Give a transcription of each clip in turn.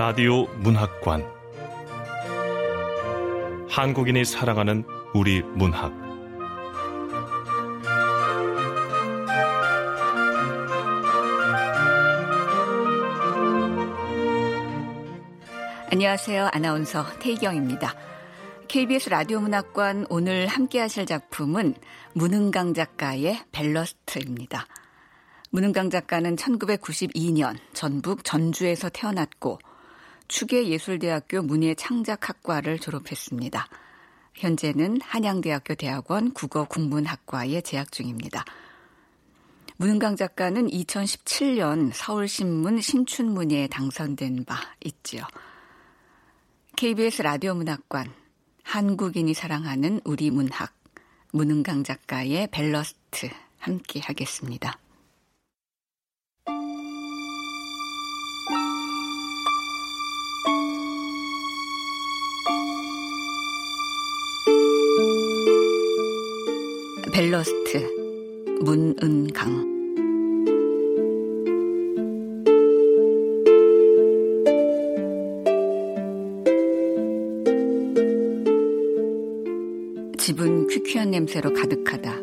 라디오 문학관 한국인이 사랑하는 우리 문학 안녕하세요. 아나운서 태희경입니다. KBS 라디오 문학관 오늘 함께 하실 작품은 문흥강 작가의 벨러스트입니다. 문흥강 작가는 1992년 전북 전주에서 태어났고 추계예술대학교 문예창작학과를 졸업했습니다. 현재는 한양대학교 대학원 국어국문학과에 재학 중입니다. 문흥강 작가는 2017년 서울신문 신춘문예에 당선된 바 있지요. KBS 라디오 문학관 한국인이 사랑하는 우리 문학 문흥강 작가의 벨러스트 함께 하겠습니다. 벨러스트 문은강 집은 퀴퀴한 냄새로 가득하다.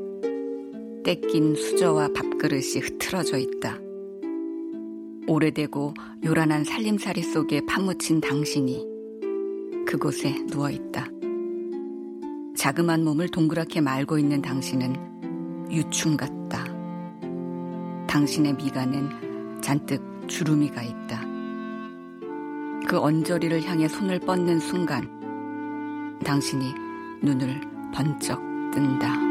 떼낀 수저와 밥그릇이 흐트러져 있다. 오래되고 요란한 살림살이 속에 파묻힌 당신이 그곳에 누워 있다. 자그만 몸을 동그랗게 말고 있는 당신은 유충 같다. 당신의 미간엔 잔뜩 주름이 가 있다. 그 언저리를 향해 손을 뻗는 순간 당신이 눈을 번쩍 뜬다.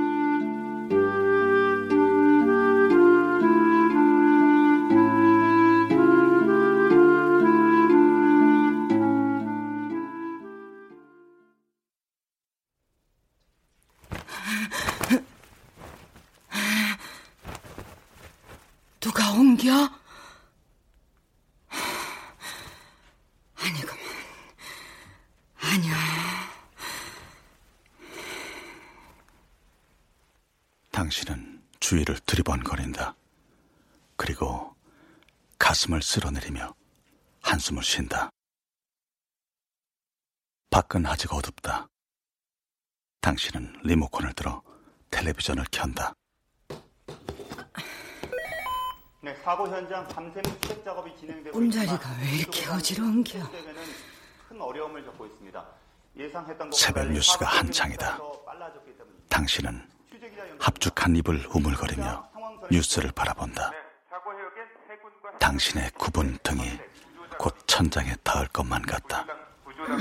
쓸어내리며 한숨을 쉰다. 밖은 아직 어둡다. 당신은 리모컨을 들어 텔레비전을 켠다. 네, 사고 현장 밤샘 수색 작업이 진행되고 온자리가 왜 이렇게 어지러운겨? 큰 어려움을 겪고 있습니다. 예상했던 새벽 뉴스가 한창이다. 당신은 합죽한 입을 우물거리며 뉴스를 바라본다. 당신의 굽은 등이 곧 천장에 닿을 것만 같다. 오늘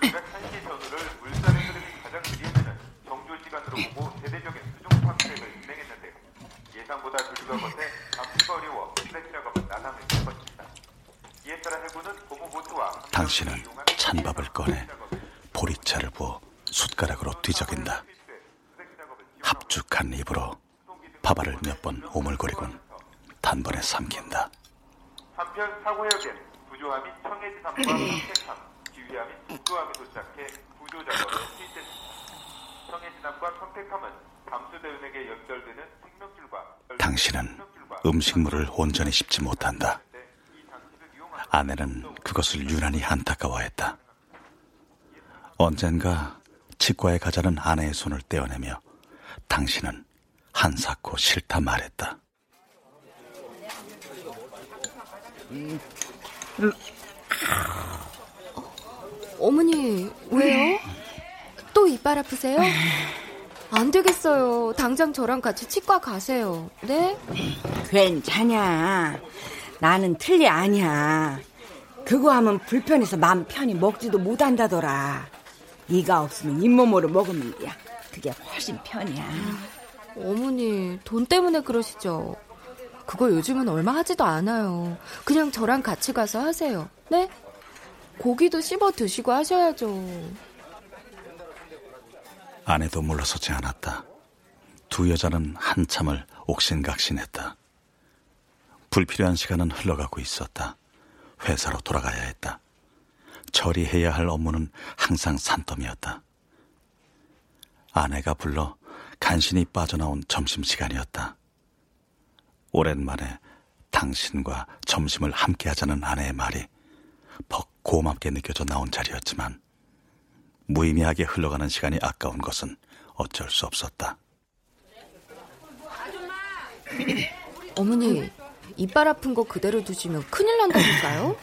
새벽 1시 전후를 물산에 흐르는 가장 느리면은 정조 시간으로 보고 대대적인 수중 탐색을 진행했는데요. 예상보다 조류가 거세 감시가 어려워 수색 작업은 난항을 줄 것입니다. 이에 따라 해군은 고무 보트와 당신은 찬밥을 꺼내 보리차를 부어 숟가락으로 뒤적인다. 합죽한 입으로 밥알을 몇 번 오물거리곤 단번에 삼킨다. 한편 사고역엔 구조함이 청해지함과 선택함, 지휘함이 북구함이 도착해 구조 작업에 투입됐습니다. 청해진함과 선택함은 담수대운에게 연결되는 생명줄과 당신은 음식물을 온전히 씹지 못한다. 아내는 그것을 유난히 안타까워했다. 언젠가 치과에 가자는 아내의 손을 떼어내며 당신은 한사코 싫다 말했다. 어머니, 왜요? 또 이빨 아프세요? 안 되겠어요. 당장 저랑 같이 치과 가세요. 네? 괜찮아. 나는 틀리 아니야. 그거 하면 불편해서 맘 편히 먹지도 못한다더라. 이가 없으면 잇몸으로 먹으면 야 그게 훨씬 편이야. 어머니, 돈 때문에 그러시죠? 그거 요즘은 얼마 하지도 않아요. 그냥 저랑 같이 가서 하세요. 네? 고기도 씹어 드시고 하셔야죠. 아내도 물러서지 않았다. 두 여자는 한참을 옥신각신했다. 불필요한 시간은 흘러가고 있었다. 회사로 돌아가야 했다. 처리해야 할 업무는 항상 산더미였다. 아내가 불러 간신히 빠져나온 점심시간이었다. 오랜만에 당신과 점심을 함께 하자는 아내의 말이 퍽 고맙게 느껴져 나온 자리였지만 무의미하게 흘러가는 시간이 아까운 것은 어쩔 수 없었다. 어머니, 이빨 아픈 거 그대로 두시면 큰일 난다니까요?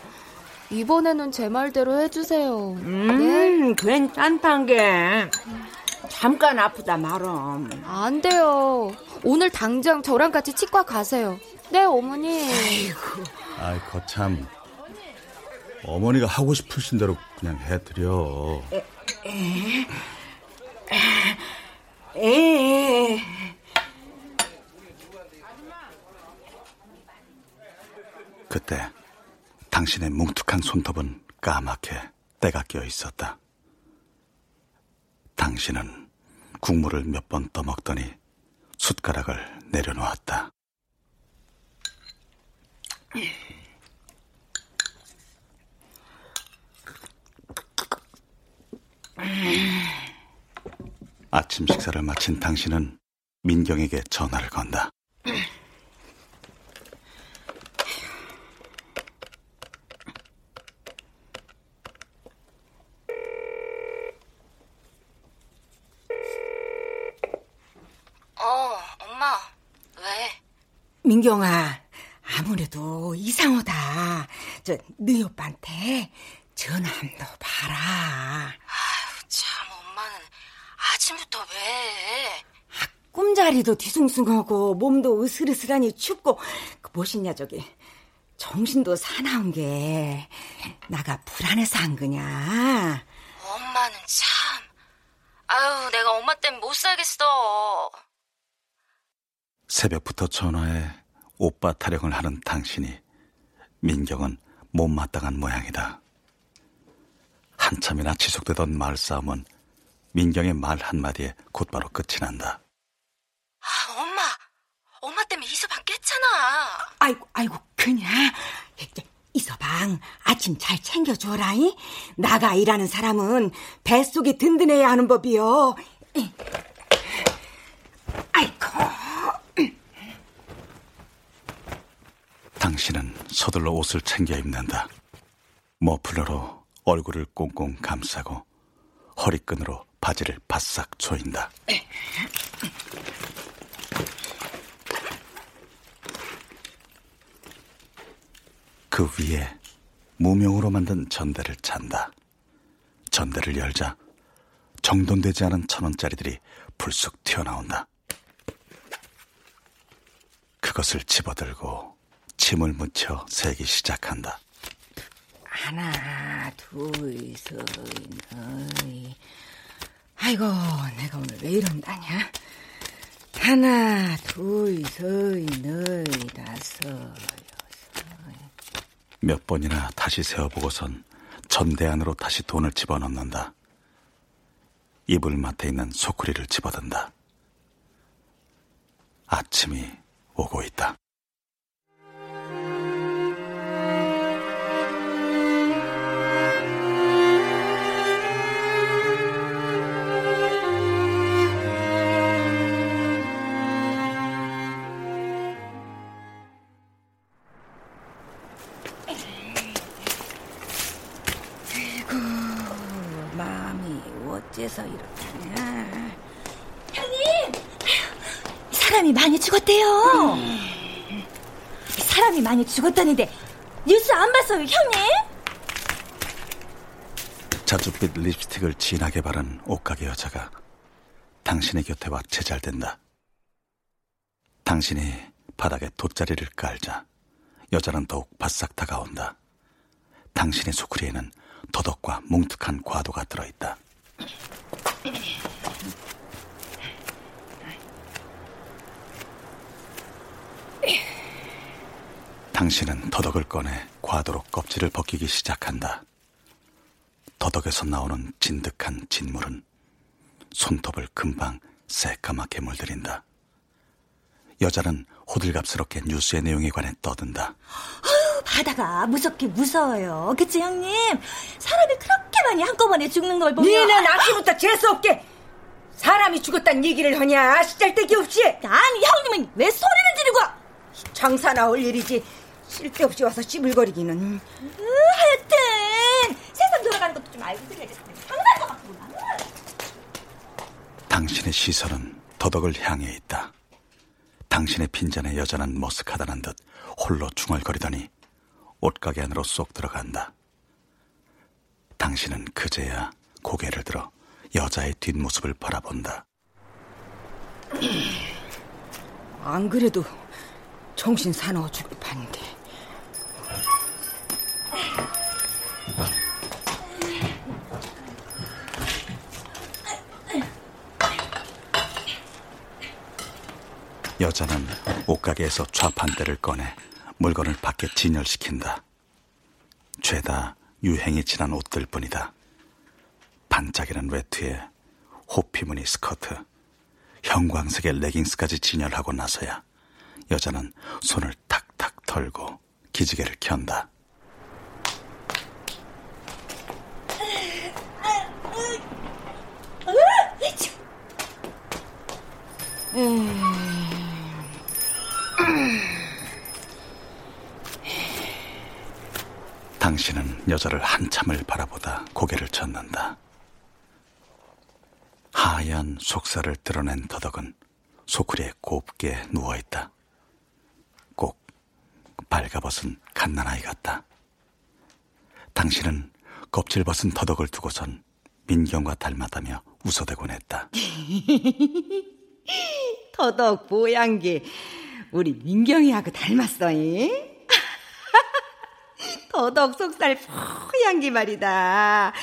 이번에는 제 말대로 해주세요. 음, 네? 괜찮단 게. 잠깐 아프다 말어. 안 돼요. 오늘 당장 저랑 같이 치과 가세요. 네, 어머니. 아이고. 아이, 거참. 어머니가 하고 싶으신 대로 그냥 해드려. 에, 에, 에. 그때 당신의 뭉툭한 손톱은 까맣게 때가 껴 있었다. 당신은 국물을 몇 번 떠먹더니 숟가락을 내려놓았다. 아침 식사를 마친 당신은 민경에게 전화를 건다. 어, 엄마. 왜? 민경아, 아무래도 이상하다. 저, 너희 오빠한테 전화 한번 봐라. 아유, 참, 엄마는 아침부터 왜? 아, 꿈자리도 뒤숭숭하고 몸도 으슬으슬하니 춥고 그 무엇이냐 저기 정신도 사나운 게 나가 불안해서 한 거냐. 엄마는 참. 아유, 내가 엄마 때문에 못 살겠어. 새벽부터 전화해 오빠 타령을 하는 당신이 민경은 못마땅한 모양이다. 한참이나 지속되던 말싸움은 민경의 말 한마디에 곧바로 끝이 난다. 아, 엄마. 엄마 때문에 이서방 깼잖아. 아이고, 아이고, 그냥. 이서방, 아침 잘 챙겨줘라잉. 나가 일하는 사람은 뱃속이 든든해야 하는 법이요. 아이고. 당신은 서둘러 옷을 챙겨 입는다. 머플러로 얼굴을 꽁꽁 감싸고 허리끈으로 바지를 바싹 조인다. 그 위에 무명으로 만든 전대를 찬다. 전대를 열자 정돈되지 않은 천 원짜리들이 불쑥 튀어나온다. 그것을 집어들고 침을 묻혀 세기 시작한다. 하나, 둘, 셋, 넷. 아이고, 내가 오늘 왜 이런다냐? 하나, 둘, 셋, 넷, 다섯, 여섯. 몇 번이나 다시 세어보고선 전대 안으로 다시 돈을 집어넣는다. 이불 맡에 있는 소쿠리를 집어든다. 아침이 오고 있다. 어째서 이렇다냐. 형님! 사람이 많이 죽었대요. 음. 사람이 많이 죽었다는데 뉴스 안 봤어요, 형님? 자줏빛 립스틱을 진하게 바른 옷가게 여자가 당신의 곁에 와 제잘된다. 당신이 바닥에 돗자리를 깔자 여자는 더욱 바싹 다가온다. 당신의 수쿠리에는 도덕과 뭉툭한 과도가 들어있다. 당신은 더덕을 꺼내 과도로 껍질을 벗기기 시작한다. 더덕에서 나오는 진득한 진물은 손톱을 금방 새까맣게 물들인다. 여자는 호들갑스럽게 뉴스의 내용에 관해 떠든다. 바다가 무섭게 무서워요. 그치, 형님? 사람이 그렇게 많이 한꺼번에 죽는 걸 보면. 니는 아, 아! 아침부터 재수없게 사람이 죽었다는 얘기를 하냐? 시잘데기 없이. 아니, 형님은 왜 소리를 지르고. 장사 나올 일이지. 쓸데없이 와서 찌물거리기는. 음, 하여튼 세상 돌아가는 것도 좀 알고 들려야지. 당연한 것 같구나. 당신의 시선은 더덕을 향해 있다. 당신의 빈잔에 여전한 머쓱하다는 듯 홀로 중얼거리더니 옷가게 안으로 쏙 들어간다. 당신은 그제야 고개를 들어 여자의 뒷모습을 바라본다. 안 그래도 정신 사나워 죽을 판인데. 여자는 옷가게에서 좌판대를 꺼내 물건을 밖에 진열시킨다. 죄다 유행이 지난 옷들 뿐이다. 반짝이는 외투에 호피무늬 스커트, 형광색의 레깅스까지 진열하고 나서야 여자는 손을 탁탁 털고 기지개를 켠다. 당신은 여자를 한참을 바라보다 고개를 젓는다. 하얀 속살을 드러낸 더덕은 소쿠리에 곱게 누워있다. 꼭 발가벗은 갓난아이 같다. 당신은 껍질 벗은 더덕을 두고선 민경과 닮았다며 웃어대곤 했다. 더덕 모양기 우리 민경이하고 닮았어잉? 더덕 속살 뽀얀 게 말이다.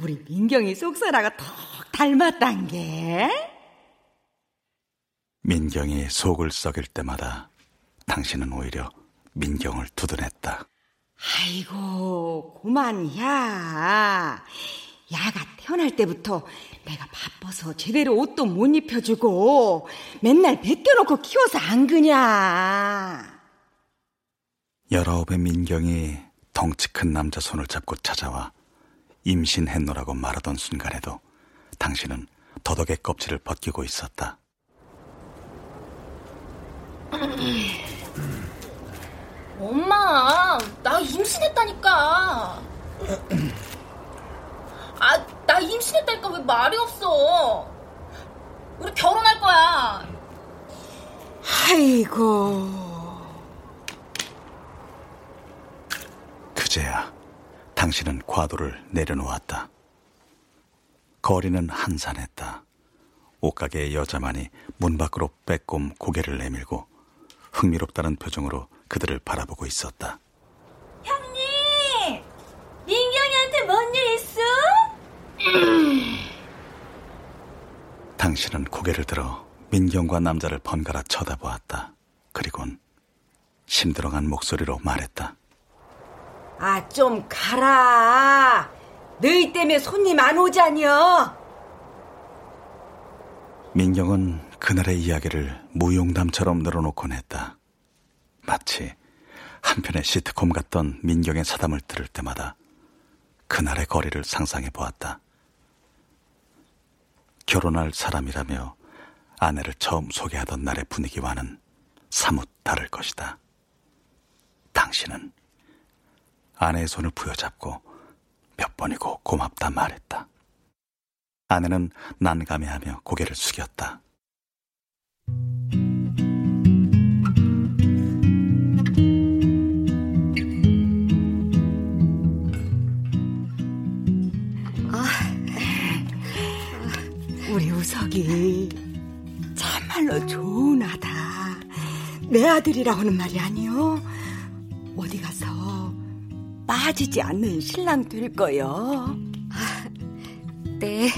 우리 민경이 속살하고 턱 닮았단 게. 민경이 속을 썩일 때마다 당신은 오히려 민경을 두둔했다. 아이고, 고만이야. 야가 태어날 때부터 내가 바빠서 제대로 옷도 못 입혀주고 맨날 벗겨놓고 키워서 안 그냐. 열아홉의 민경이 덩치 큰 남자 손을 잡고 찾아와 임신했노라고 말하던 순간에도 당신은 더덕의 껍질을 벗기고 있었다. 엄마, 나 임신했다니까. 아, 나 임신했다니까 왜 말이 없어? 우리 결혼할 거야. 아이고. 그제야 당신은 과도를 내려놓았다. 거리는 한산했다. 옷가게의 여자만이 문 밖으로 빼꼼 고개를 내밀고 흥미롭다는 표정으로 그들을 바라보고 있었다. 형님! 민경이한테 뭔 일 있어? 당신은 고개를 들어 민경과 남자를 번갈아 쳐다보았다. 그리곤 심드렁한 목소리로 말했다. 아, 좀 가라. 너희 때문에 손님 안 오자니요. 민경은 그날의 이야기를 무용담처럼 늘어놓곤 했다. 마치 한편의 시트콤 같던 민경의 사담을 들을 때마다 그날의 거리를 상상해 보았다. 결혼할 사람이라며 아내를 처음 소개하던 날의 분위기와는 사뭇 다를 것이다. 당신은 아내의 손을 부여잡고 몇 번이고 고맙다 말했다. 아내는 난감해하며 고개를 숙였다. 우리 우석이 참말로 좋은 아다. 내 아들이라 하는 말이 아니요. 어디 가서 빠지지 않는 신랑 될 거요. 네.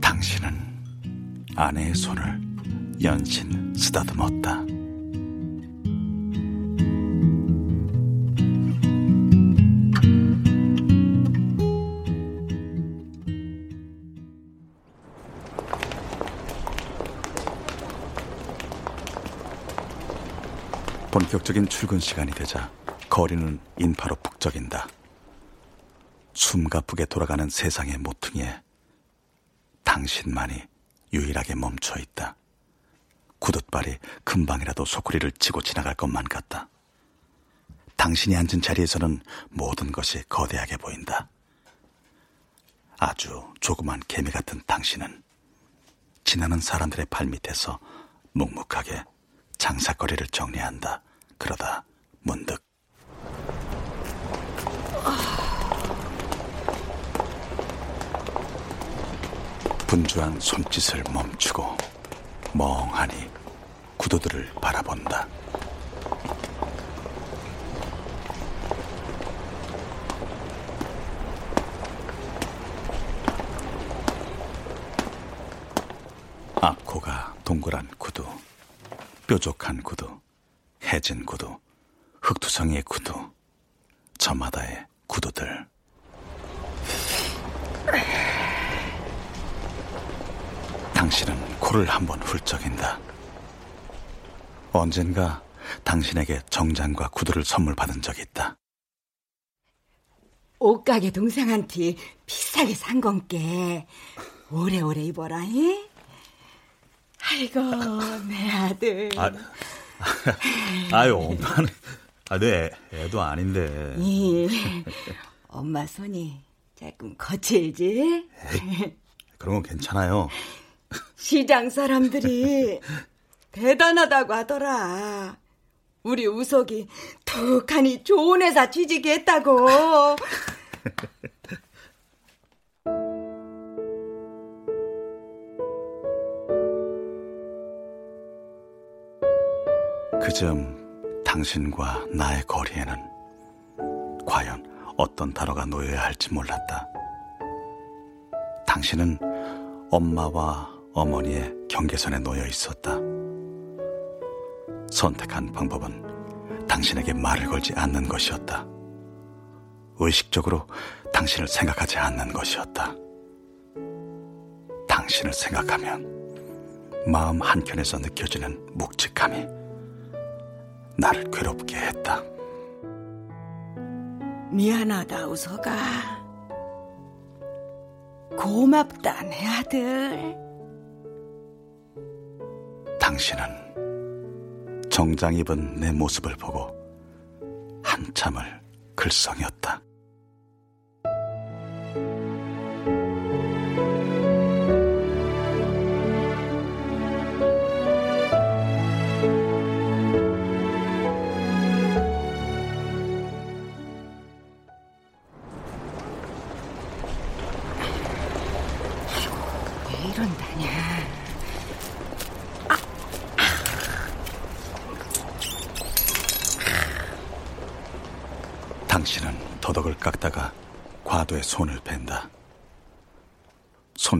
당신은 아내의 손을 연신 쓰다듬었다. 본격적인 출근 시간이 되자 거리는 인파로 북적인다. 숨가쁘게 돌아가는 세상의 모퉁이에 당신만이 유일하게 멈춰 있다. 구둣발이 금방이라도 소쿠리를 치고 지나갈 것만 같다. 당신이 앉은 자리에서는 모든 것이 거대하게 보인다. 아주 조그만 개미 같은 당신은 지나는 사람들의 발밑에서 묵묵하게 장사거리를 정리한다. 그러다 문득 분주한 손짓을 멈추고 멍하니 구도들을 바라본다. 앞코가 동그란 구두, 뾰족한 구두, 해진 구두, 흑투성이의 구두, 저마다의 구두들. 당신은 코를 한번 훌쩍인다. 언젠가 당신에게 정장과 구두를 선물 받은 적이 있다. 옷가게 동생한테 비싸게 산 건게 오래오래 입어라. 이? 아이고 내 아들. 아, 아유 엄마는 아, 내 애도 아닌데. 이, 엄마 손이 조금 거칠지? 에이, 그런 건 괜찮아요. 시장 사람들이 대단하다고 하더라. 우리 우석이 툭하니 좋은 회사 취직이 했다고. 점 당신과 나의 거리에는 과연 어떤 단어가 놓여야 할지 몰랐다. 당신은 엄마와 어머니의 경계선에 놓여 있었다. 선택한 방법은 당신에게 말을 걸지 않는 것이었다. 의식적으로 당신을 생각하지 않는 것이었다. 당신을 생각하면 마음 한켠에서 느껴지는 묵직함이 나를 괴롭게 했다. 미안하다, 우석아. 고맙다, 내 아들. 당신은 정장 입은 내 모습을 보고 한참을 글썽였다.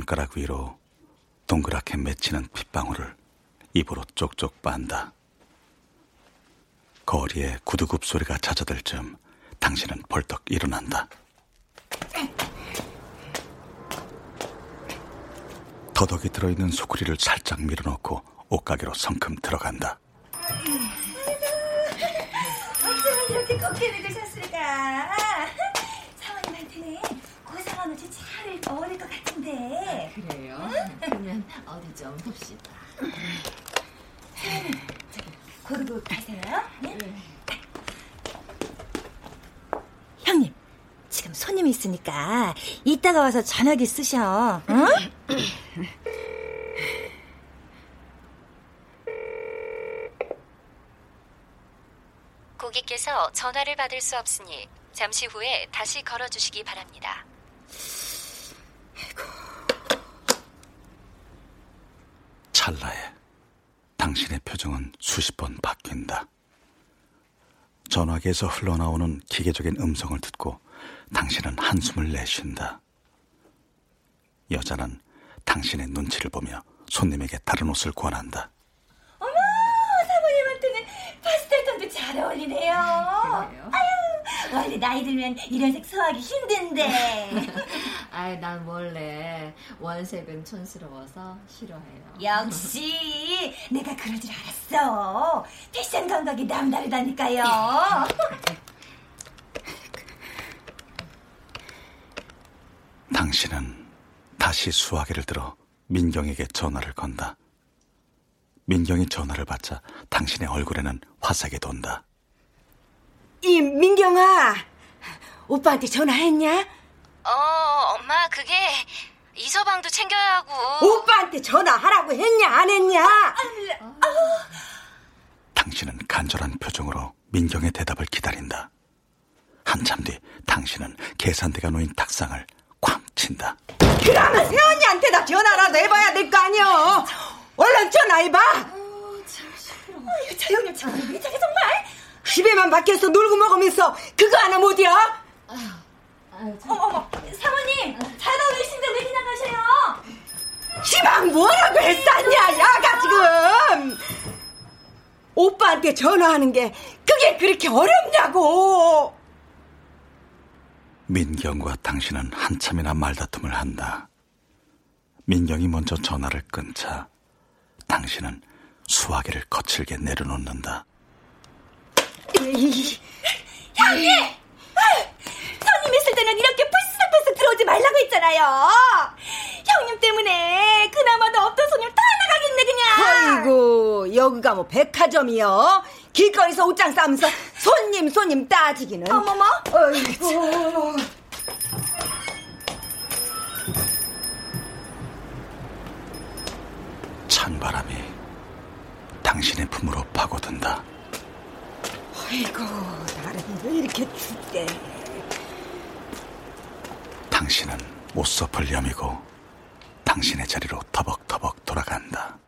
손가락 위로 동그랗게 맺히는 핏방울을 입으로 쪽쪽 빤다. 거리에 구두굽 소리가 잦아들 즈음 당신은 벌떡 일어난다. 더덕이 들어있는 소쿠리를 살짝 밀어넣고 옷가게로 성큼 들어간다. 어쩌면 이렇게 곱게 늙으셨을까? 사모님한테는 옷이 잘 어울릴 것 같 은데. 그래요? 그러면 어디 좀 봅시다. 고르고 가세요. 네? 형님, 지금 손님이 있으니까 이따가 와서 전화기 쓰셔. 응? 고객께서 전화를 받을 수 없으니 잠시 후에 다시 걸어주시기 바랍니다. 찰나에 당신의 표정은 수십 번 바뀐다. 전화기에서 흘러나오는 기계적인 음성을 듣고 당신은 한숨을 내쉰다. 여자는 당신의 눈치를 보며 손님에게 다른 옷을 권한다. 어머, 사모님한테는 파스텔 톤도 잘 어울리네요. 아유, 원래 나이 들면 이런 색 소화하기 힘든데. 아이, 난 원래 원색은 촌스러워서 싫어해요. 역시 내가 그럴 줄 알았어. 패션 감각이 남다르다니까요. 당신은 다시 수화기를 들어 민경에게 전화를 건다. 민경이 전화를 받자 당신의 얼굴에는 화색이 돈다. 이 민경아, 오빠한테 전화했냐? 어, 엄마, 그게 이서방도 챙겨야 하고. 오빠한테 전화하라고 했냐, 안 했냐? 당신은 간절한 표정으로 민경의 대답을 기다린다. 한참 뒤 당신은 계산대가 놓인 탁상을 쾅 친다. 그러면 세언니한테 다 전화라도 해봐야 될 거 아니여. 얼른 전화해봐. 아유, 저 형님 참 이상해 정말. 집에만 밖에서 놀고 먹으면서 그거 하나 못이야? 어머머, 사모님 잘 어울리신데 왜 그냥 가셔요? 시방 뭐라고 했었냐, 야가 지금. 오빠한테 전화하는 게 그게 그렇게 어렵냐고. 민경과 당신은 한참이나 말다툼을 한다. 민경이 먼저 전화를 끊자 당신은 수화기를 거칠게 내려놓는다. 형님! 손님 있을 때는 이렇게 불쑥불쑥 들어오지 말라고 했잖아요. 형님 때문에 그나마도 없던 손님 다 나가겠네 그냥. 아이고, 여기가 뭐 백화점이요? 길거리에서 옷장 싸면서 손님, 손님 따지기는. 어머머. 아이고. 찬바람이 당신의 품으로 파고든다. 아이고, 왜 이렇게 춥대. 당신은 옷소풀 여미고 당신의 자리로 터벅터벅 돌아간다.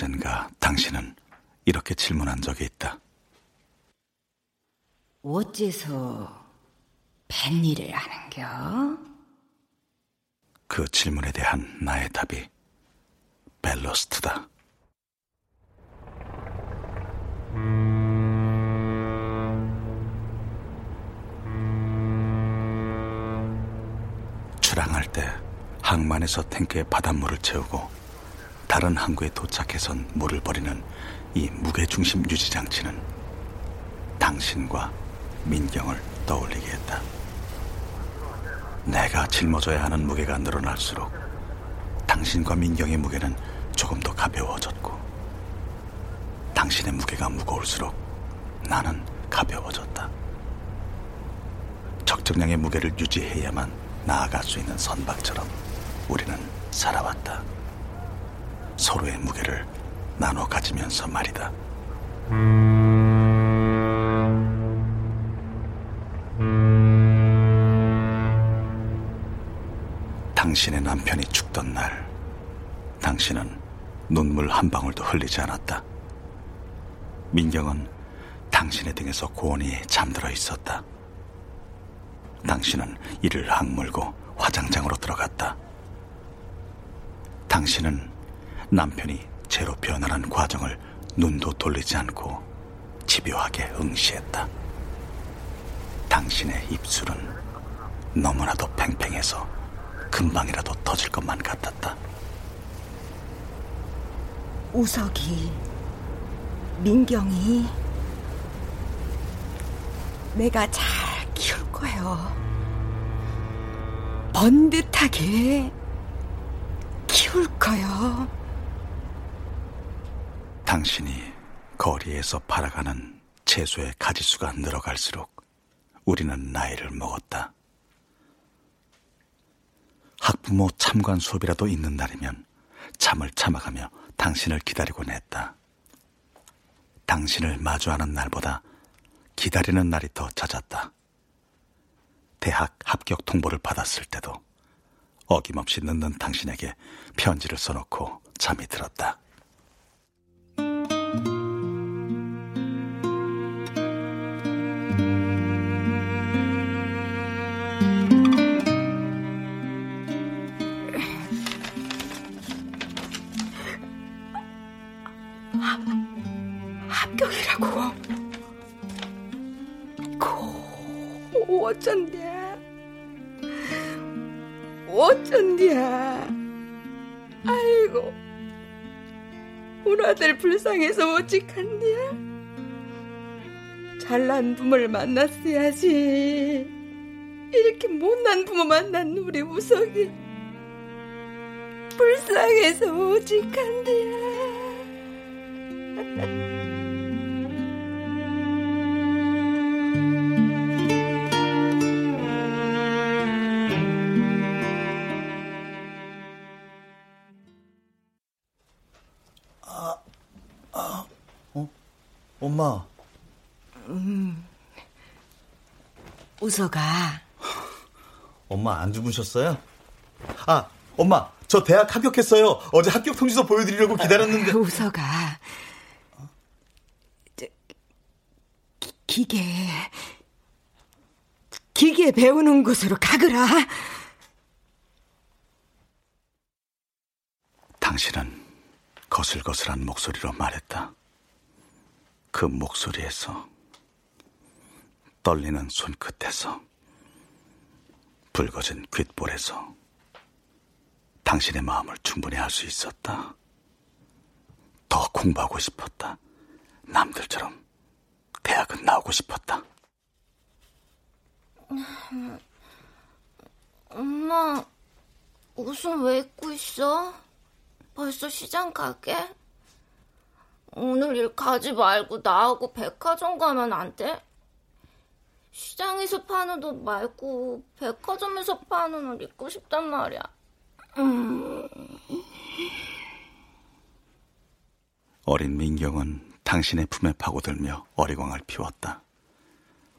언젠가 당신은 이렇게 질문한 적이 있다. 어째서 뱃일을 하는겨? 그 질문에 대한 나의 답이 벨로스트다. 출항할 때 항만에서 탱크에 바닷물을 채우고 다른 항구에 도착해선 물을 버리는 이 무게중심 유지 장치는 당신과 민경을 떠올리게 했다. 내가 짊어져야 하는 무게가 늘어날수록 당신과 민경의 무게는 조금 더 가벼워졌고 당신의 무게가 무거울수록 나는 가벼워졌다. 적정량의 무게를 유지해야만 나아갈 수 있는 선박처럼 우리는 살아왔다. 서로의 무게를 나눠 가지면서 말이다. 당신의 남편이 죽던 날, 당신은 눈물 한 방울도 흘리지 않았다. 민경은 당신의 등에서 고온히 잠들어 있었다. 당신은 이를 악물고 화장장으로 들어갔다. 당신은 남편이 제로 변화한 과정을 눈도 돌리지 않고 집요하게 응시했다. 당신의 입술은 너무나도 팽팽해서 금방이라도 터질 것만 같았다. 우석이, 민경이, 내가 잘 키울 거요. 번듯하게 키울 거요. 당신이 거리에서 팔아가는 채소의 가지수가 늘어갈수록 우리는 나이를 먹었다. 학부모 참관 수업이라도 있는 날이면 잠을 참아가며 당신을 기다리곤 했다. 당신을 마주하는 날보다 기다리는 날이 더 잦았다. 대학 합격 통보를 받았을 때도 어김없이 늦는 당신에게 편지를 써놓고 잠이 들었다. 어쩐디야. 어쩐디야. 아이고, 우리 아들 불쌍해서 어찌간디야. 잘난 부모를 만났어야지. 이렇게 못난 부모 만난 우리 우석이 불쌍해서 오직한데야. 엄마. 음. 웃어가. 엄마 안 주무셨어요? 아, 엄마, 저 대학 합격했어요. 어제 합격 통지서 보여드리려고 기다렸는데. 웃어가. 저, 기, 계 기계 배우는 곳으로 가거라. 당신은 거슬거슬한 목소리로 말했다. 그 목소리에서 떨리는 손끝에서 붉어진 귓볼에서 당신의 마음을 충분히 알 수 있었다. 더 공부하고 싶었다. 남들처럼 대학은 나오고 싶었다. 엄마, 옷은 왜 입고 있어? 벌써 시장 가게? 오늘 일 가지 말고 나하고 백화점 가면 안 돼? 시장에서 파는 옷 말고 백화점에서 파는 옷 입고 싶단 말이야. 음. 어린 민경은 당신의 품에 파고들며 어리광을 피웠다.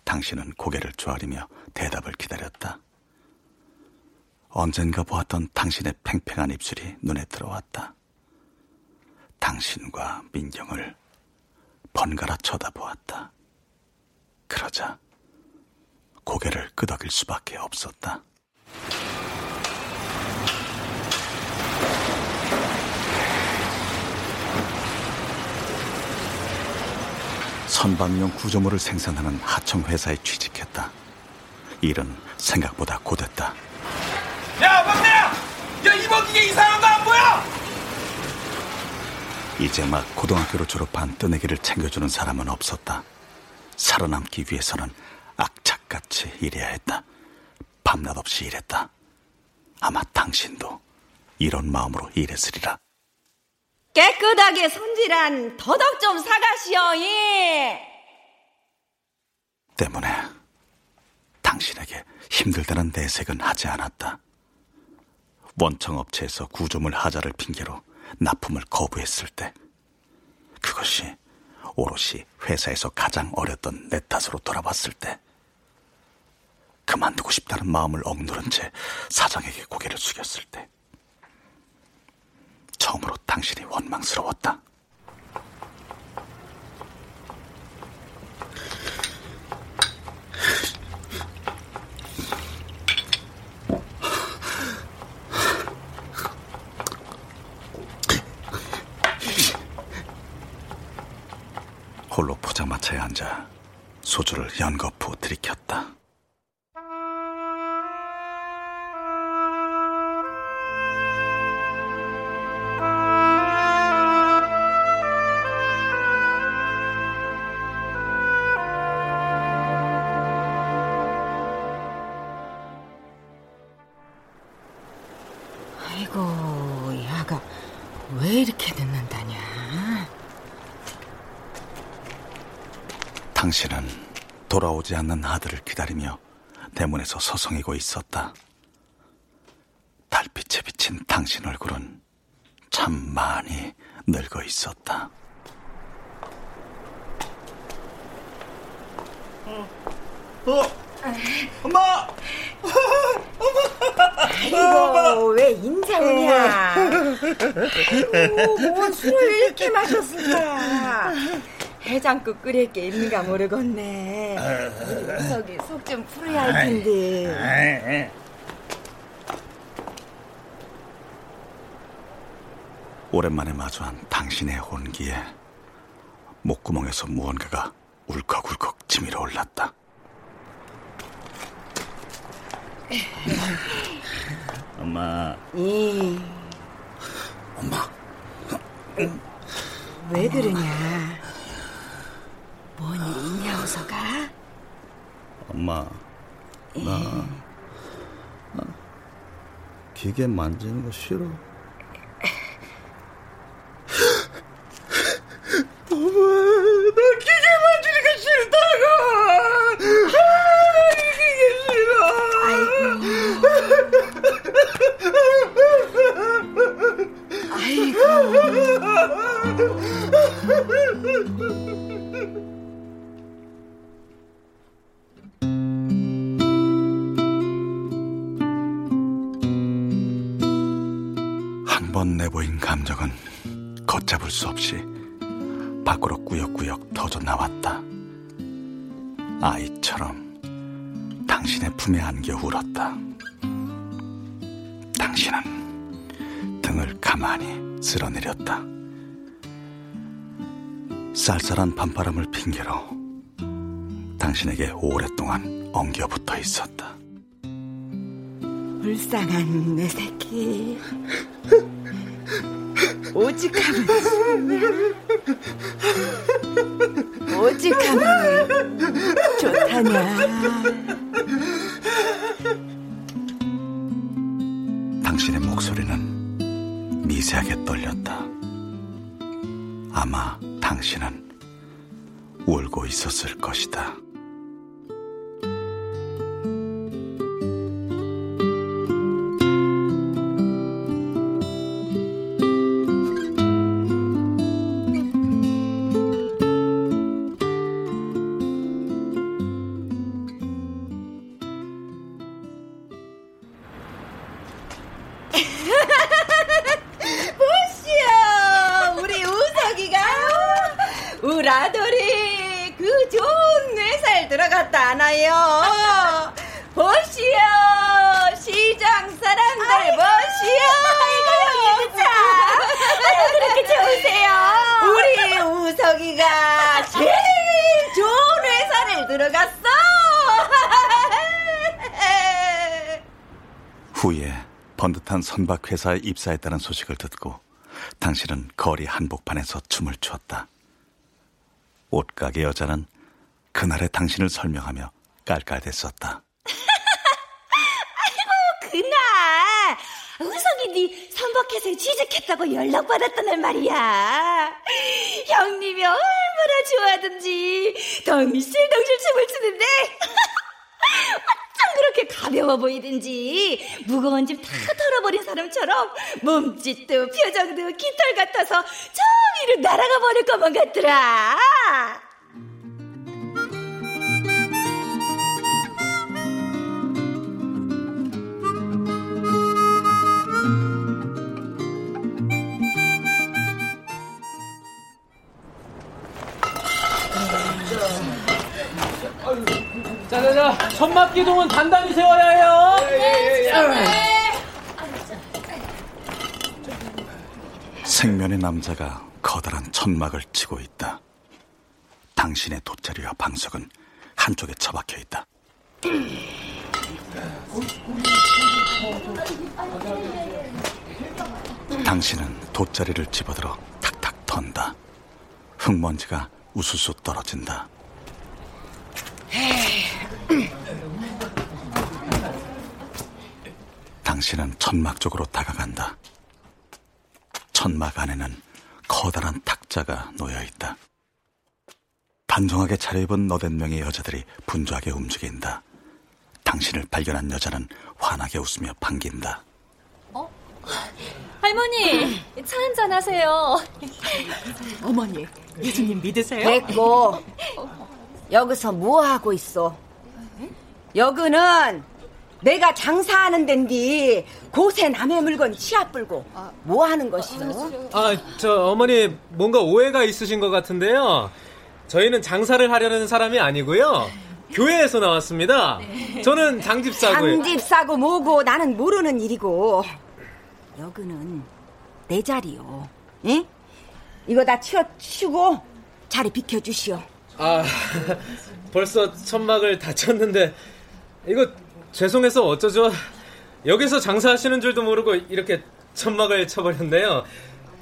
당신은 고개를 조아리며 대답을 기다렸다. 언젠가 보았던 당신의 팽팽한 입술이 눈에 들어왔다. 당신과 민경을 번갈아 쳐다보았다. 그러자 고개를 끄덕일 수밖에 없었다. 선박용 구조물을 생산하는 하청 회사에 취직했다. 일은 생각보다 고됐다. 야, 막내야! 야, 이번 기계 이상한 거? 이제 막 고등학교를 졸업한 뜨내기를 챙겨주는 사람은 없었다. 살아남기 위해서는 악착같이 일해야 했다. 밤낮 없이 일했다. 아마 당신도 이런 마음으로 일했으리라. 깨끗하게 손질한 더덕 좀 사가시오, 예. 때문에 당신에게 힘들다는 내색은 하지 않았다. 원청 업체에서 구조물 하자를 핑계로 납품을 거부했을 때 그것이 오롯이 회사에서 가장 어렸던 내 탓으로 돌아봤을 때 그만두고 싶다는 마음을 억누른 채 사장에게 고개를 숙였을 때 처음으로 당신이 원망스러웠다. 홀로 포장마차에 앉아 소주를 연거푸 들이켰다. 오지 않는 아들을 기다리며 대문에서 서성이고 있었다. 달빛에 비친 당신 얼굴은 참 많이 늙어 있었다. 어, 엄마! 아이고, 왜 인사 오냐? 뭐 술을 이렇게 마셨을까? 해장국 끓일 게 있는가 모르겠네. 우석이 속좀 풀어야 할 텐데. 오랜만에 마주한 당신의 온기에 목구멍에서 무언가가 울컥울컥 치밀어 올랐다. 엄마. 이. 엄마. 왜 그러냐? 뭔 일이냐? 우서가? 엄마, 나, 나 기계 만지는 거 싫어. 엄마, 나 기계 만지는 거 싫다고! 아, 싫어! 아이고. 걷잡을 수 없이 밖으로 꾸역꾸역 터져 나왔다. 아이처럼 당신의 품에 안겨 울었다. 당신은 등을 가만히 쓸어내렸다. 쌀쌀한 밤바람을 핑계로 당신에게 오랫동안 엉겨 붙어 있었다. 불쌍한 내 새끼. 오직 하면 오직 하면 좋다냐. 당신의 목소리는 미세하게 떨렸다. 아마 당신은 울고 있었을 것이다. 후에 번듯한 선박 회사에 입사했다는 소식을 듣고 당신은 거리 한복판에서 춤을 추었다. 옷가게 여자는 그날의 당신을 설명하며 깔깔댔었다. 아이고, 그날 우석이 네 선박회사에 취직했다고 연락받았다는 말이야. 형님이 얼마나 좋아하든지 덩실덩실 춤을 추는데 그렇게 가벼워 보이든지 무거운 짐 다 털어버린 사람처럼 몸짓도 표정도 깃털 같아서 저 위로 날아가 버릴 것만 같더라. 자자자 천막 기둥은 단단히 세워야 해요. 예, 예, 예. 생면의 남자가 커다란 천막을 치고 있다. 당신의 돗자리와 방석은 한쪽에 처박혀 있다. 당신은 돗자리를 집어들어 탁탁 턴다. 흙먼지가 우수수 떨어진다. 당신은 천막 쪽으로 다가간다. 천막 안에는 커다란 탁자가 놓여 있다. 단정하게 차려입은 너댓 명의 여자들이 분주하게 움직인다. 당신을 발견한 여자는 환하게 웃으며 반긴다. 어? 할머니, 차 한잔 하세요. 어머니, 예수님 믿으세요? 됐고, 여기서 뭐 하고 있어? 여기는 내가 장사하는 덴디 고세 남의 물건 치아 불고 뭐 하는 것이요? 아, 저 어머니 뭔가 오해가 있으신 것 같은데요. 저희는 장사를 하려는 사람이 아니고요. 교회에서 나왔습니다. 저는 장집사고요. 장집사고 뭐고 나는 모르는 일이고 여기는 내 자리요. 응? 이거 다 치워 치고 자리 비켜주시오. 아, 벌써 천막을 다쳤는데 이거 죄송해서 어쩌죠? 여기서 장사하시는 줄도 모르고 이렇게 천막을 쳐버렸네요.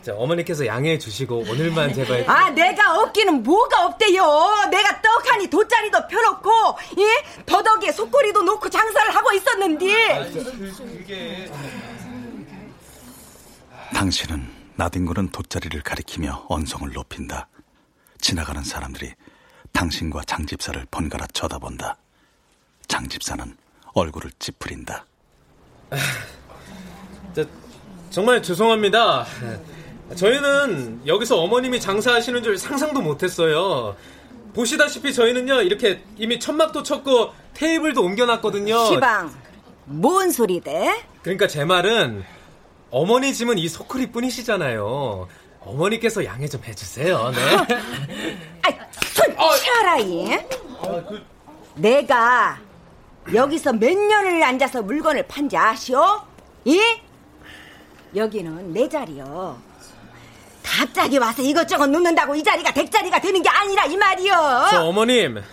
자, 어머니께서 양해해 주시고 오늘만 제발 아 내가 없기는 뭐가 없대요. 내가 떡하니 돗자리 예? 더덕에 속꼬리도 놓고 장사를 하고 있었는데. 당신은 나뒹구는 돗자리를 가리키며 언성을 높인다. 지나가는 사람들이 당신과 장집사를 번갈아 쳐다본다. 장 집사는 얼굴을 찌푸린다. 저, 정말 죄송합니다. 저희는 여기서 어머님이 장사하시는 줄 상상도 못했어요. 보시다시피 저희는요 이렇게 이미 천막도 쳤고 테이블도 옮겨놨거든요. 시방, 뭔 소리대? 그러니까 제 말은 어머니 짐은 이 소쿠리 뿐이시잖아요. 어머니께서 양해 좀 해주세요. 네. 아, 손 치아라 이. 내가 여기서 몇 년을 앉아서 물건을 판지 아시오? 예? 여기는 내 자리요. 갑자기 와서 이것저것 놓는다고 이 자리가 댁자리가 되는 게 아니라 이 말이요. 저 어머님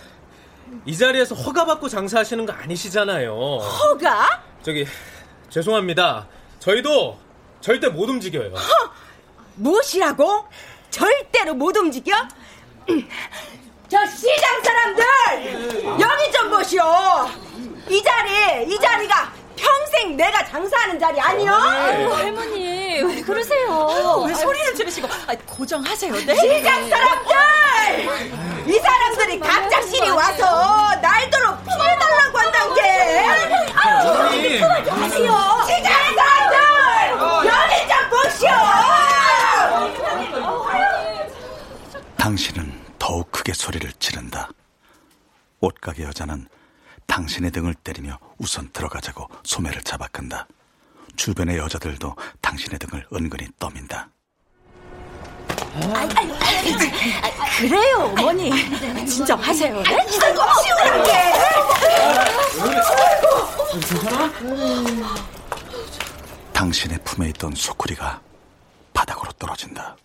이 자리에서 허가 받고 장사하시는 거 아니시잖아요. 허가? 저기 죄송합니다. 저희도 절대 못 움직여요. 허? 무엇이라고? 절대로 못 움직여? 저 시장 사람들 여기 좀 보시오. 이 자리 이 자리가 평생 내가 장사하는 자리 아니요? 아유, 할머니 왜 그러세요? 왜 소리를 지르시고 아, 고정하세요, 네? 시장 사람들! 이 사람들이 각자실이 와서 날도록 피해달라고 한단 게! 아유, 그만 좀 하세요! 시장 사람들! 여기 좀 보시오! 당신은 더욱 크게 소리를 지른다. 옷가게 여자는 당신의 등을 때리며 우선 들어가자고 소매를 잡아 끈다. 주변의 여자들도 당신의 등을 은근히 떠민다. 아, 그래요, 어머니. 진정하세요, 네? 아이고, 치우라게! 당신의 품에 있던 소쿠리가 바닥으로 떨어진다.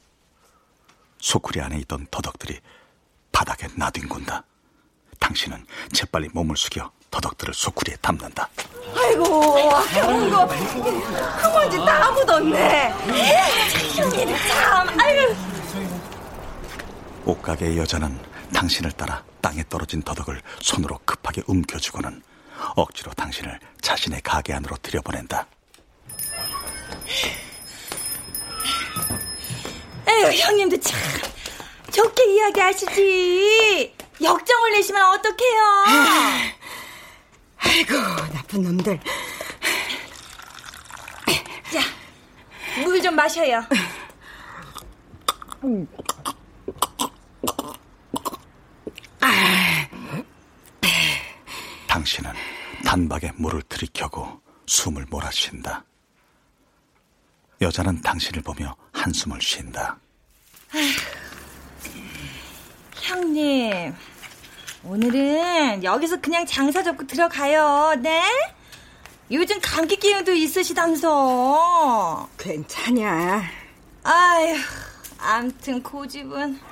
소쿠리 안에 있던 도덕들이 바닥에 나뒹군다. 당신은 재빨리 몸을 숙여 더덕들을 소쿠리에 담는다. 아이고, 아까운 거. 그 먼지 다 묻었네. 형님, 참, 아유. 옷가게의 여자는 당신을 따라 땅에 떨어진 더덕을 손으로 급하게 움켜쥐고는 억지로 당신을 자신의 가게 안으로 들여보낸다. 에휴, 형님도 참 좋게 이야기하시지. 역정을 내시면 어떡해요? 아이고, 나쁜 놈들. 자, 물 좀 마셔요. 당신은 단박에 물을 들이켜고 숨을 몰아쉰다. 여자는 당신을 보며 한숨을 쉰다. 형님, 오늘은 여기서 그냥 장사 접고 들어가요, 네? 요즘 감기 기운도 있으시다면서. 괜찮냐? 아휴, 암튼 고집은.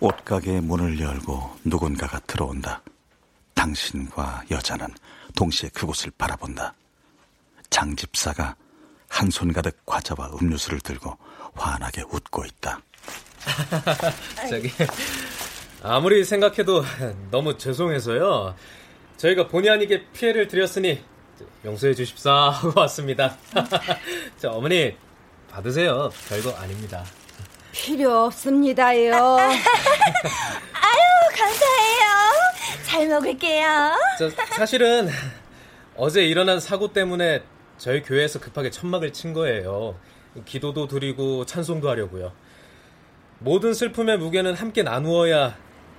옷가게의 문을 열고 누군가가 들어온다. 당신과 여자는 동시에 그곳을 바라본다. 장집사가 한 손 가득 과자와 음료수를 들고 환하게 웃고 있다. 저기 아무리 생각해도 너무 죄송해서요. 저희가 본의 아니게 피해를 드렸으니 용서해 주십사 하고 왔습니다. 자, 어머니 받으세요. 별거 아닙니다. 필요 없습니다요. 아유, 감사해요. 잘 먹을게요. 저, 사실은 어제 일어난 사고 때문에 저희 교회에서 급하게 천막을 친 거예요. 기도도 드리고 찬송도 하려고요. 모든 슬픔의 무게는 함께 나누어야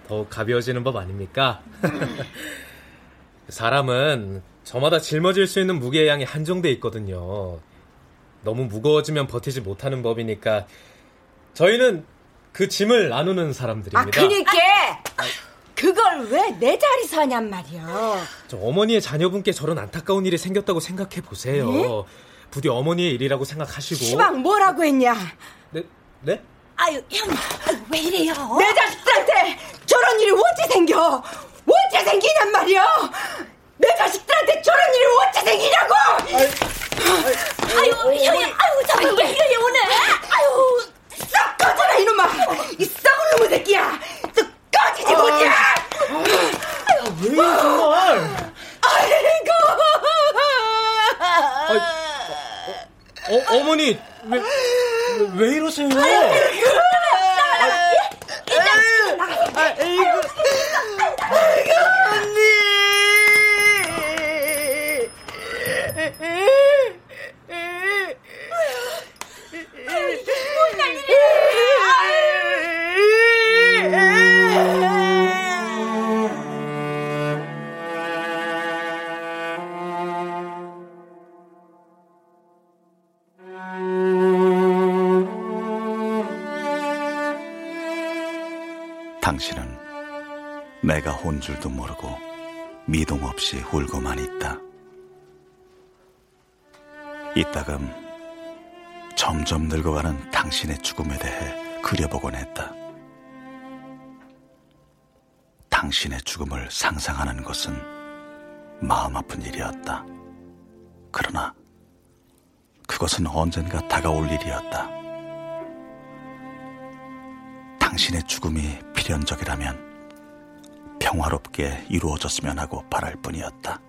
더욱 가벼워지는 법 아닙니까? 사람은 저마다 짊어질 수 있는 무게의 양이 한정돼 있거든요. 너무 무거워지면 버티지 못하는 법이니까 저희는 그 짐을 나누는 사람들입니다. 아, 그니까 그걸 왜 내 자리서 하냔 말이야. 저 어머니의 자녀분께 저런 안타까운 일이 생겼다고 생각해 보세요. 네? 부디 어머니의 일이라고 생각하시고. 시방 뭐라고 했냐? 네? 네? 아유, 형, 왜 이래요? 내 자식들한테 저런 일이 어찌 생겨? 어찌 생기냔 말이야? 내 자식들한테 저런 일이 어찌 생기냐고! 아유, 형님, 아유, 정말 왜 이래요, 오늘? 아유, 썩 꺼져라, 이놈아! 이 썩은 놈의 새끼야! 꺼지지 아, 못해! 아, 왜 정말? 아이고! 아, 어, 어, 어 머니 왜, 왜, 왜 이러세요? 아이고. 혼 줄도 모르고 미동 없이 울고만 있다. 이따금 점점 늙어가는 당신의 죽음에 대해 그려보곤 했다. 당신의 죽음을 상상하는 것은 마음 아픈 일이었다. 그러나 그것은 언젠가 다가올 일이었다. 당신의 죽음이 필연적이라면 평화롭게 이루어졌으면 하고 바랄 뿐이었다.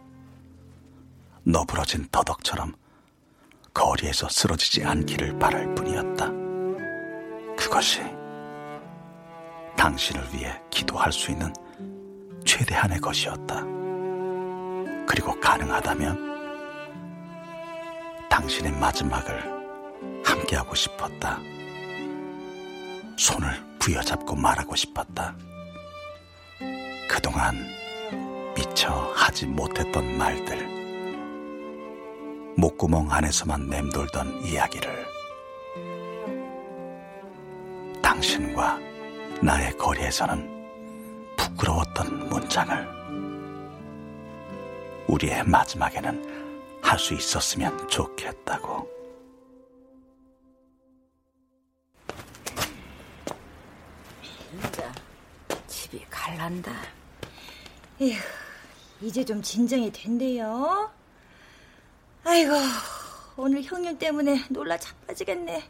너부러진 더덕처럼 거리에서 쓰러지지 않기를 바랄 뿐이었다. 그것이 당신을 위해 기도할 수 있는 최대한의 것이었다. 그리고 가능하다면 당신의 마지막을 함께하고 싶었다. 손을 부여잡고 말하고 싶었다. 그동안 미처 하지 못했던 말들, 목구멍 안에서만 맴돌던 이야기를 당신과 나의 거리에서는 부끄러웠던 문장을 우리의 마지막에는 할 수 있었으면 좋겠다고. 진짜 집이 갈란다. 에휴, 이제 좀 진정이 된대요. 아이고, 오늘 형님 때문에 놀라 자빠지겠네.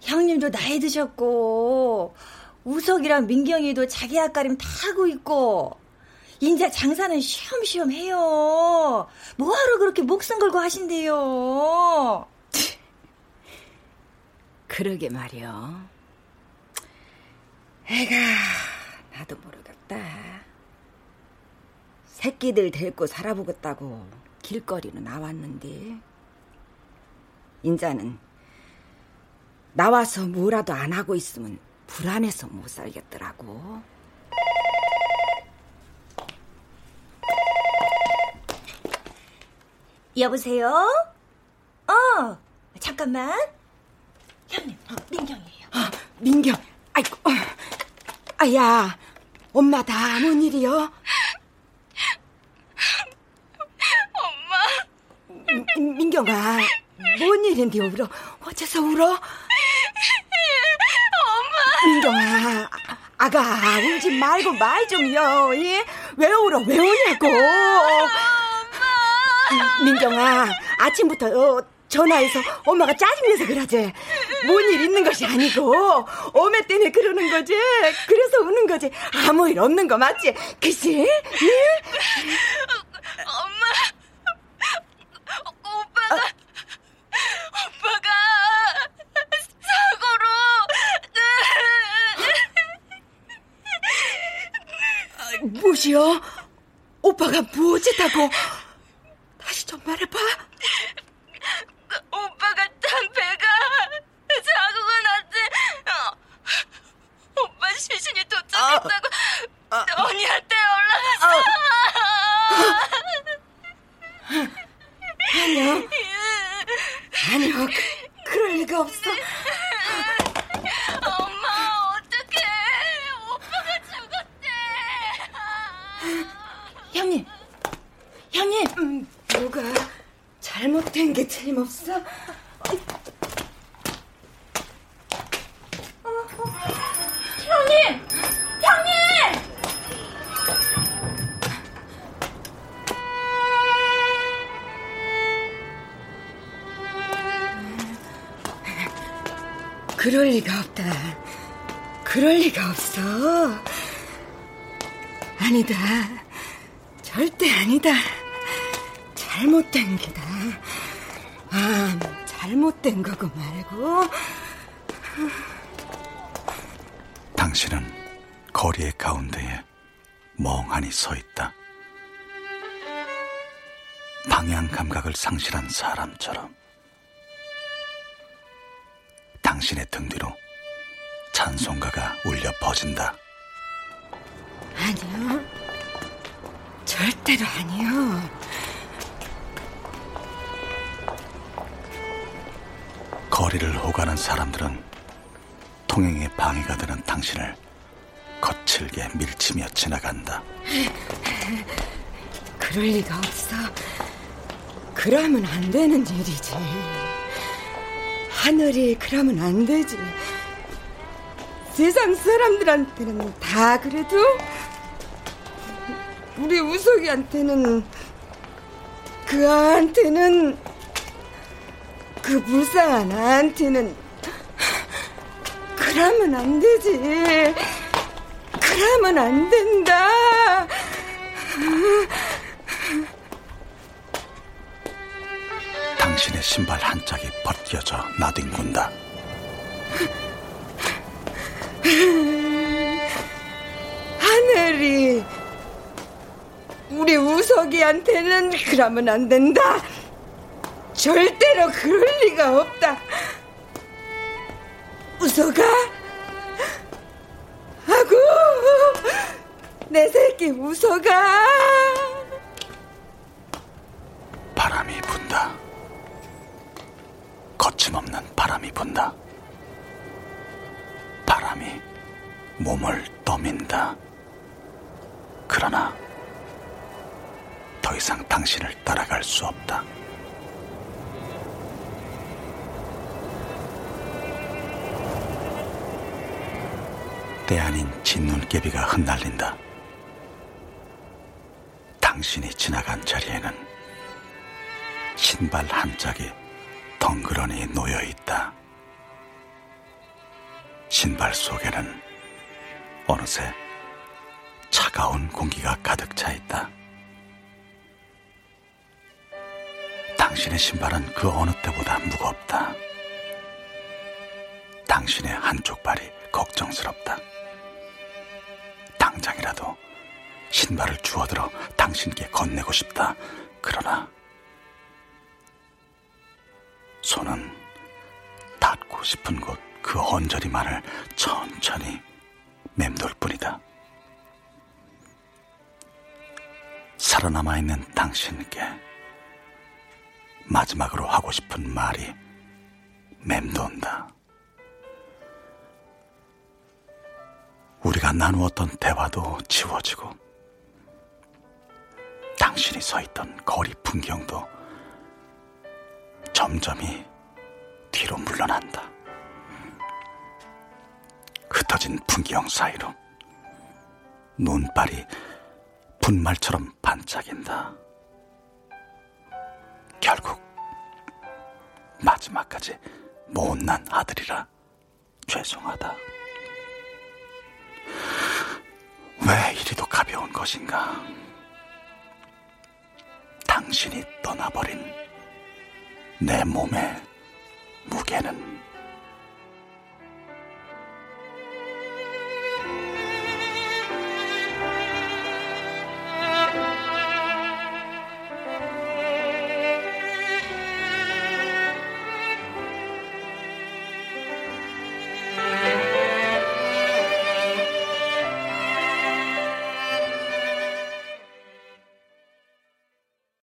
형님도 나이 드셨고, 우석이랑 민경이도 자기 앞가림 다 하고 있고, 인제 장사는 쉬엄쉬엄 해요. 뭐하러 그렇게 목숨 걸고 하신대요. 그러게 말이요. 애가 나도 모르겠다. 새끼들 데리고 살아보겠다고 길거리로 나왔는데 인자는 나와서 뭐라도 안 하고 있으면 불안해서 못 살겠더라고. 여보세요? 어, 잠깐만. 형님, 어, 민경이에요. 아, 민경, 아이고, 어. 아야, 엄마 다뭔 일이요? 엄마. 민, 민경아, 뭔 일인데 울어? 어째서 울어? 엄마. 민경아, 아가 울지 말고 말 좀요. 예? 왜 울어? 왜 우냐고? 엄마. 민경아, 아침부터 어, 전화해서 엄마가 짜증내서 그러지. 뭔 일 있는 것이 아니고 어메 때문에 그러는 거지. 그래서 우는 거지. 아무 일 없는 거 맞지? 그치? 예? 엄마, 오빠가 어? 오빠가 사고로 아, 오빠가 무엇이다고? 다시 좀 말해봐. 그럴 리가 없다. 그럴 리가 없어. 아니다. 절대 아니다. 잘못된 게다. 아, 잘못된 거고 말고. 당신은 거리의 가운데에 멍하니 서 있다. 방향 감각을 상실한 사람처럼 당신의 등 뒤로 찬송가가 울려 퍼진다. 아니요. 절대로 아니요. 거리를 오가는 사람들은 통행에 방해가 되는 당신을 거칠게 밀치며 지나간다. 그럴 리가 없어. 그러면 안 되는 일이지. 하늘이 그러면 안 되지. 세상 사람들한테는 다 그래도 우리 우석이한테는 그한테는 그 불쌍한 아한테는 그러면 안 되지. 그러면 안 된다. 신발 한 짝이 벗겨져 나뒹군다. 하늘이 우리 우석이한테는 그러면 안 된다. 절대로 그럴 리가 없다. 우석아, 아구, 내 새끼 우석아. 당신을 따라갈 수 없다. 때 아닌 진눈깨비가 흩날린다. 당신이 지나간 자리에는 신발 한 짝이 덩그러니 놓여 있다. 신발 속에는 어느새 차가운 공기가 가득 차 있다. 당신의 신발은 그 어느 때보다 무겁다. 당신의 한쪽 발이 걱정스럽다. 당장이라도 신발을 주워들어 당신께 건네고 싶다. 그러나 손은 닿고 싶은 곳 그 언저리만을 천천히 맴돌 뿐이다. 살아남아 있는 당신께 마지막으로 하고 싶은 말이 맴돈다. 우리가 나누었던 대화도 지워지고 당신이 서 있던 거리 풍경도 점점이 뒤로 물러난다. 흩어진 풍경 사이로 눈발이 분말처럼 반짝인다. 결국 마지막까지 못난 아들이라 죄송하다. 왜 이리도 가벼운 것인가? 당신이 떠나버린 내 몸의 무게는